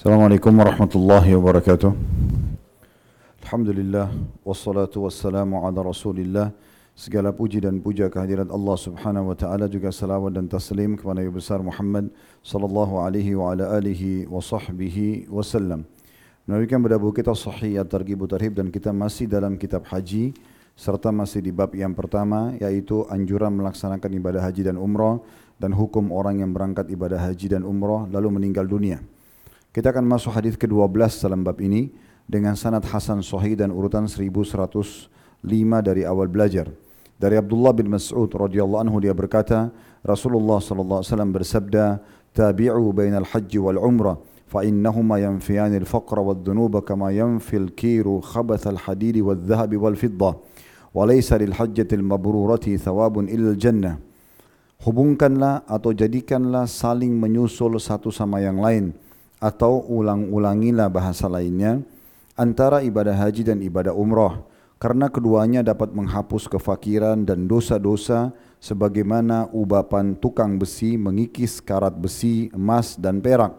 Assalamualaikum warahmatullahi wabarakatuh. Alhamdulillah wassalatu wassalamu ala Rasulillah. Segala puji dan puja kehadirat Allah Subhanahu wa taala juga salawat dan taslim kepada Nabi besar Muhammad sallallahu alaihi wa ala alihi wa sahbihi wasallam. Menawikan pada buku kita Sahih At-Targhib Tarhib dan kita masih dalam kitab haji serta masih di bab yang pertama yaitu anjuran melaksanakan ibadah haji dan umrah dan hukum orang yang berangkat ibadah haji dan umrah lalu meninggal dunia. Kita akan masuk hadis ke-12 dalam bab ini dengan sanad Hasan Sahih dan urutan 1105 dari awal belajar. Dari Abdullah bin Mas'ud radhiyallahu anhu dia berkata, Rasulullah sallallahu alaihi wasallam bersabda, "Tabi'u bainal hajj wal umrah." فإنهما ينفيان الفقر والذنوب كما ينفي الكير خبث الحديد والذهب والفضة وليس للحجة المبرورة ثواب إلا الجنة Hubungkanlah atau jadikanlah saling menyusul satu sama yang lain atau ulang-ulangilah bahasa lainnya antara ibadah haji dan ibadah umrah karena keduanya dapat menghapus kefakiran dan dosa-dosa sebagaimana ubapan tukang besi mengikis karat besi, emas dan perak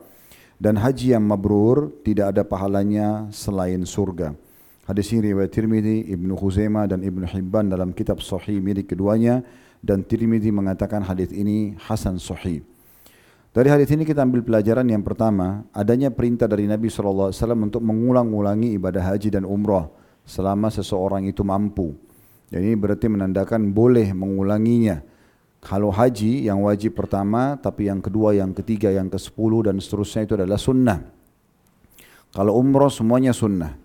dan haji yang mabrur tidak ada pahalanya selain surga. Hadis ini riwayat Tirmidzi, Ibnu Khuzaimah dan Ibnu Hibban dalam kitab sahih milik keduanya dan Tirmidzi mengatakan hadis ini hasan sahih. Dari hadis ini kita ambil pelajaran yang pertama, adanya perintah dari Nabi SAW untuk mengulang-ulangi ibadah haji dan umrah selama seseorang itu mampu. Jadi ini berarti menandakan boleh mengulanginya kalau haji yang wajib pertama, tapi yang kedua, yang ketiga, yang ke sepuluh dan seterusnya itu adalah sunnah. Kalau umroh semuanya sunnah.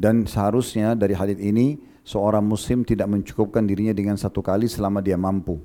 Dan seharusnya dari hadis ini seorang muslim tidak mencukupkan dirinya dengan satu kali selama dia mampu.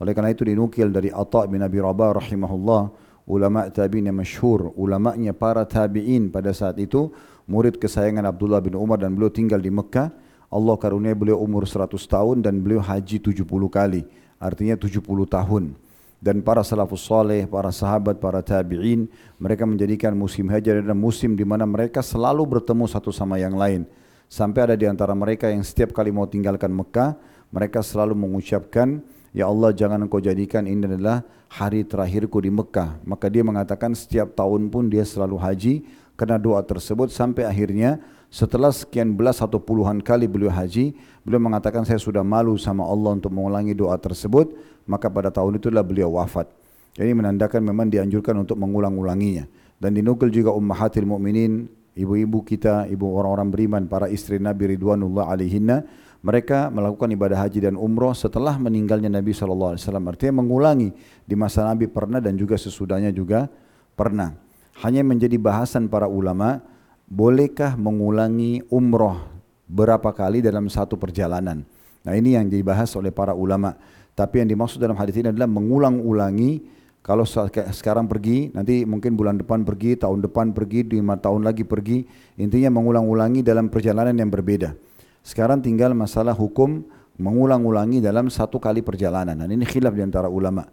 Oleh karena itu dinukil dari Atta bin Abi Rabah rahimahullah, ulama tabi'in yang masyhur, ulamanya para tabi'in pada saat itu, murid kesayangan Abdullah bin Umar dan beliau tinggal di Mekah. Allah karunia beliau umur 100 tahun dan beliau haji 70 kali artinya 70 tahun dan para salafus saleh, para sahabat, para tabi'in mereka menjadikan musim haji adalah musim di mana mereka selalu bertemu satu sama yang lain sampai ada di antara mereka yang setiap kali mau tinggalkan Mekah mereka selalu mengucapkan Ya Allah jangan engkau jadikan ini adalah hari terakhirku di Mekah maka dia mengatakan setiap tahun pun dia selalu haji karena doa tersebut sampai akhirnya setelah sekian belas atau puluhan kali beliau haji, beliau mengatakan saya sudah malu sama Allah untuk mengulangi doa tersebut, maka pada tahun itulah beliau wafat. Ini menandakan memang dianjurkan untuk mengulang-ulanginya. Dan dinukil juga ummahatil mu'minin, ibu-ibu kita, ibu orang-orang beriman, para istri Nabi Ridwanullah alaihinna, mereka melakukan ibadah haji dan umrah setelah meninggalnya Nabi SAW. Artinya mengulangi di masa Nabi pernah dan juga sesudahnya juga pernah. Hanya menjadi bahasan para ulama' bolehkah mengulangi umroh berapa kali dalam satu perjalanan? Nah ini yang dibahas oleh para ulama. Tapi yang dimaksud dalam hadis ini adalah mengulang-ulangi kalau sekarang pergi, nanti mungkin bulan depan pergi, tahun depan pergi, lima tahun lagi pergi. Intinya mengulang-ulangi dalam perjalanan yang berbeda. Sekarang tinggal masalah hukum mengulang-ulangi dalam satu kali perjalanan. Dan ini khilaf di antara ulama.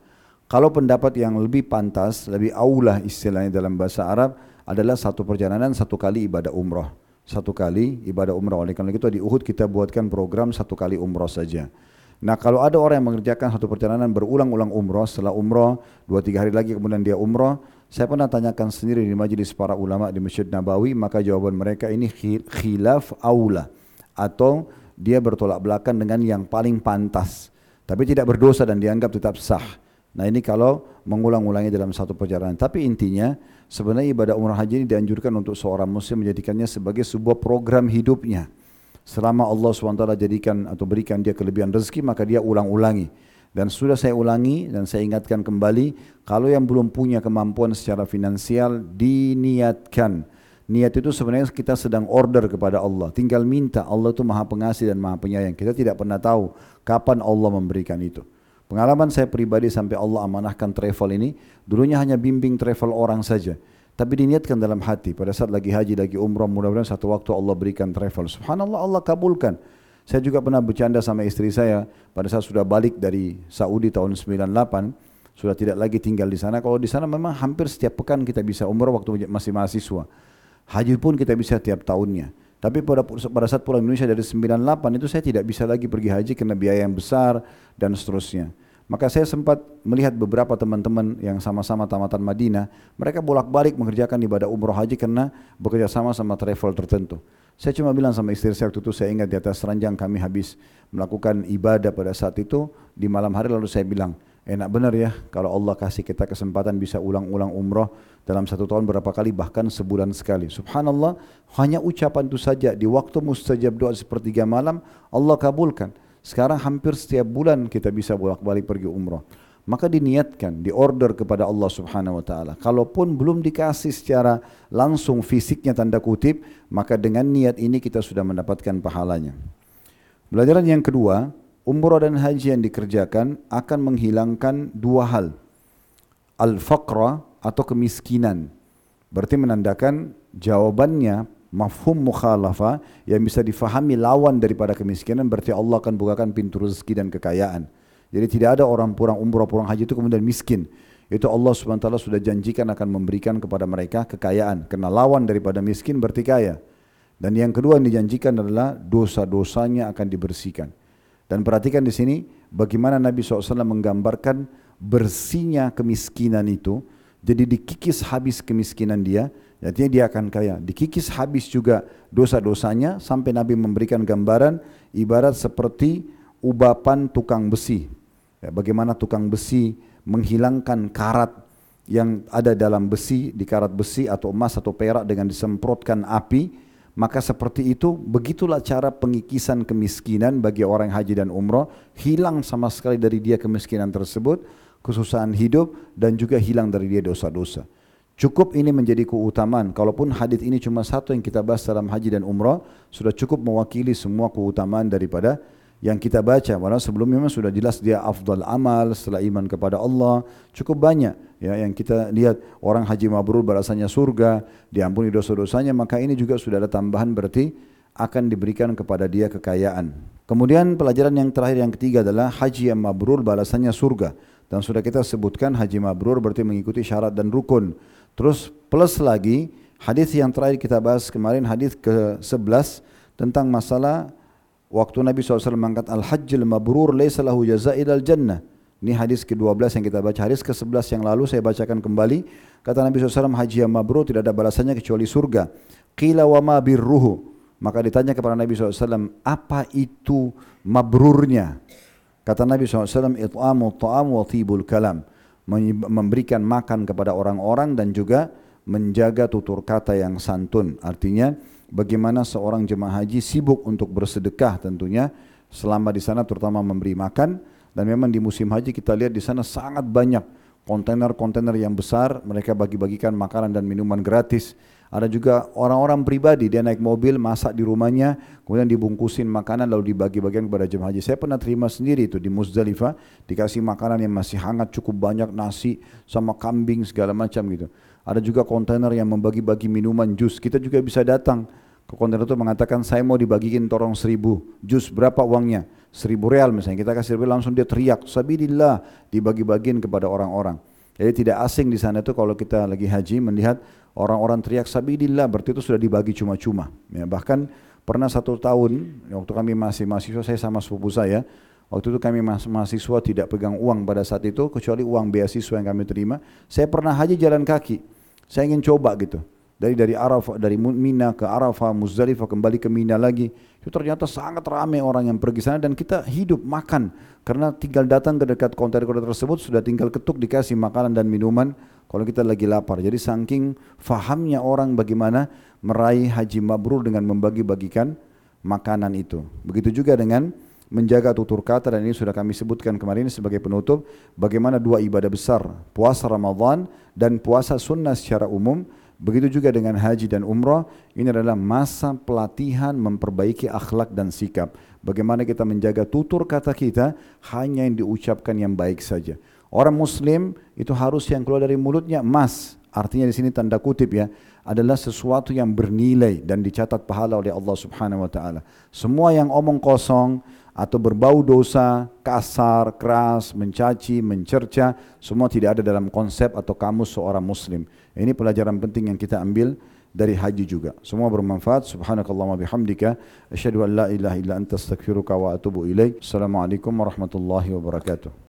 Kalau pendapat yang lebih pantas, lebih aulah istilahnya dalam bahasa Arab, adalah satu perjalanan satu kali ibadah umrah. Satu kali ibadah umrah. Oleh karena itu di Uhud kita buatkan program satu kali umrah saja. Nah kalau ada orang yang mengerjakan satu perjalanan berulang-ulang umrah, setelah umrah, dua tiga hari lagi kemudian dia umrah, saya pernah tanyakan sendiri di majlis para ulama di Masjid Nabawi, maka jawaban mereka ini khilaf aula atau dia bertolak belakang dengan yang paling pantas. Tapi tidak berdosa dan dianggap tetap sah. Nah ini kalau mengulang-ulangi dalam satu perjalanan. Tapi intinya sebenarnya ibadah umrah haji ini dianjurkan untuk seorang muslim menjadikannya sebagai sebuah program hidupnya. Selama Allah SWT jadikan atau berikan dia kelebihan rezeki maka dia ulang-ulangi. Dan sudah saya ulangi dan saya ingatkan kembali kalau yang belum punya kemampuan secara finansial diniatkan. Niat itu sebenarnya kita sedang order kepada Allah. Tinggal minta. Allah itu maha pengasih dan maha penyayang. Kita tidak pernah tahu kapan Allah memberikan itu. Pengalaman saya pribadi sampai Allah amanahkan travel ini, dulunya hanya bimbing travel orang saja. Tapi diniatkan dalam hati, pada saat lagi haji, lagi umrah, mudah-mudahan satu waktu Allah berikan travel. Subhanallah Allah kabulkan. Saya juga pernah bercanda sama istri saya, pada saat sudah balik dari Saudi tahun 98, sudah tidak lagi tinggal di sana. Kalau di sana memang hampir setiap pekan kita bisa umrah waktu masih mahasiswa. Haji pun kita bisa tiap tahunnya. Tapi pada, pada saat pulang Indonesia dari 98 itu saya tidak bisa lagi pergi haji karena biaya yang besar dan seterusnya. Maka saya sempat melihat beberapa teman-teman yang sama-sama tamatan Madinah, mereka bolak-balik mengerjakan ibadah umroh haji karena bekerja sama sama travel tertentu. Saya cuma bilang sama istri saya waktu itu, saya ingat di atas ranjang kami habis melakukan ibadah pada saat itu, di malam hari lalu saya bilang, enak benar ya kalau Allah kasih kita kesempatan bisa ulang-ulang umroh dalam satu tahun berapa kali, bahkan sebulan sekali. Subhanallah, hanya ucapan itu saja, di waktu mustajab doa sepertiga malam, Allah kabulkan. Sekarang hampir setiap bulan kita bisa bolak-balik pergi umrah. Maka diniatkan, diorder kepada Allah subhanahu wa ta'ala. Kalaupun belum dikasih secara langsung fisiknya tanda kutip, maka dengan niat ini kita sudah mendapatkan pahalanya. Pelajaran yang kedua, umrah dan haji yang dikerjakan akan menghilangkan dua hal. Al-faqra atau kemiskinan. Berarti menandakan jawabannya mafhum mukhalafa yang bisa difahami lawan daripada kemiskinan berarti Allah akan bukakan pintu rezeki dan kekayaan. Jadi tidak ada orang pulang umrah pulang haji itu kemudian miskin. Itu Allah SWT sudah janjikan akan memberikan kepada mereka kekayaan. Karena lawan daripada miskin berarti kaya. Dan yang kedua yang dijanjikan adalah dosa-dosanya akan dibersihkan. Dan perhatikan di sini bagaimana Nabi SAW menggambarkan bersihnya kemiskinan itu. Jadi dikikis habis kemiskinan dia, Artinya dia akan kaya. Dikikis habis juga dosa-dosanya sampai Nabi memberikan gambaran ibarat seperti ubapan tukang besi. Ya, bagaimana tukang besi menghilangkan karat yang ada dalam besi, di karat besi atau emas atau perak dengan disemprotkan api, maka seperti itu, begitulah cara pengikisan kemiskinan bagi orang haji dan umrah, hilang sama sekali dari dia kemiskinan tersebut, kesusahan hidup dan juga hilang dari dia dosa-dosa. Cukup ini menjadi keutamaan. Kalaupun hadis ini cuma satu yang kita bahas dalam haji dan umrah, sudah cukup mewakili semua keutamaan daripada yang kita baca. Walau sebelumnya memang sudah jelas dia afdal amal setelah iman kepada Allah. Cukup banyak ya yang kita lihat orang haji mabrur balasannya surga, diampuni dosa-dosanya, maka ini juga sudah ada tambahan berarti akan diberikan kepada dia kekayaan. Kemudian pelajaran yang terakhir yang ketiga adalah haji yang mabrur balasannya surga. Dan sudah kita sebutkan haji mabrur berarti mengikuti syarat dan rukun. Terus plus lagi hadis yang terakhir kita bahas kemarin hadis ke-11 tentang masalah waktu Nabi SAW mengangkat al-hajjil mabrur laysa lahu jazaa'il al-jannah. Ini hadis ke-12 yang kita baca. Hadis ke-11 yang lalu saya bacakan kembali. Kata Nabi SAW haji yang mabrur tidak ada balasannya kecuali surga. Qila wa ma birruhu. Maka ditanya kepada Nabi SAW, apa itu mabrurnya? Kata Nabi SAW, it'amu ta'am wa tibul kalam memberikan makan kepada orang-orang dan juga menjaga tutur kata yang santun. Artinya bagaimana seorang jemaah haji sibuk untuk bersedekah tentunya selama di sana terutama memberi makan. Dan memang di musim haji kita lihat di sana sangat banyak kontainer-kontainer yang besar. Mereka bagi-bagikan makanan dan minuman gratis ada juga orang-orang pribadi, dia naik mobil, masak di rumahnya, kemudian dibungkusin makanan lalu dibagi-bagikan kepada jemaah haji. Saya pernah terima sendiri itu di Muzdalifah, dikasih makanan yang masih hangat cukup banyak, nasi sama kambing segala macam gitu. Ada juga kontainer yang membagi-bagi minuman jus. Kita juga bisa datang ke kontainer itu mengatakan saya mau dibagikan torong seribu jus berapa uangnya seribu real misalnya kita kasih real langsung dia teriak sabidillah dibagi-bagiin kepada orang-orang jadi tidak asing di sana itu kalau kita lagi haji melihat orang-orang teriak sabidillah berarti itu sudah dibagi cuma-cuma. Ya, bahkan pernah satu tahun waktu kami masih mahasiswa saya sama sepupu saya waktu itu kami mahasiswa tidak pegang uang pada saat itu kecuali uang beasiswa yang kami terima. Saya pernah haji jalan kaki. Saya ingin coba gitu. Dari dari Arafah, dari Mina ke Arafah, Muzdalifah kembali ke Mina lagi. Itu ternyata sangat ramai orang yang pergi sana dan kita hidup makan karena tinggal datang ke dekat kontainer-kontainer tersebut sudah tinggal ketuk dikasih makanan dan minuman kalau kita lagi lapar. Jadi saking fahamnya orang bagaimana meraih haji mabrur dengan membagi-bagikan makanan itu. Begitu juga dengan menjaga tutur kata dan ini sudah kami sebutkan kemarin sebagai penutup bagaimana dua ibadah besar puasa Ramadan dan puasa sunnah secara umum begitu juga dengan haji dan umrah ini adalah masa pelatihan memperbaiki akhlak dan sikap bagaimana kita menjaga tutur kata kita hanya yang diucapkan yang baik saja Orang muslim itu harus yang keluar dari mulutnya emas. Artinya di sini tanda kutip ya, adalah sesuatu yang bernilai dan dicatat pahala oleh Allah Subhanahu wa taala. Semua yang omong kosong atau berbau dosa, kasar, keras, mencaci, mencerca, semua tidak ada dalam konsep atau kamus seorang muslim. Ini pelajaran penting yang kita ambil dari haji juga. Semua bermanfaat. Subhanakallahumma bihamdika asyhadu an la ilaha illa anta astaghfiruka wa atubu ilaik. Assalamualaikum warahmatullahi wabarakatuh.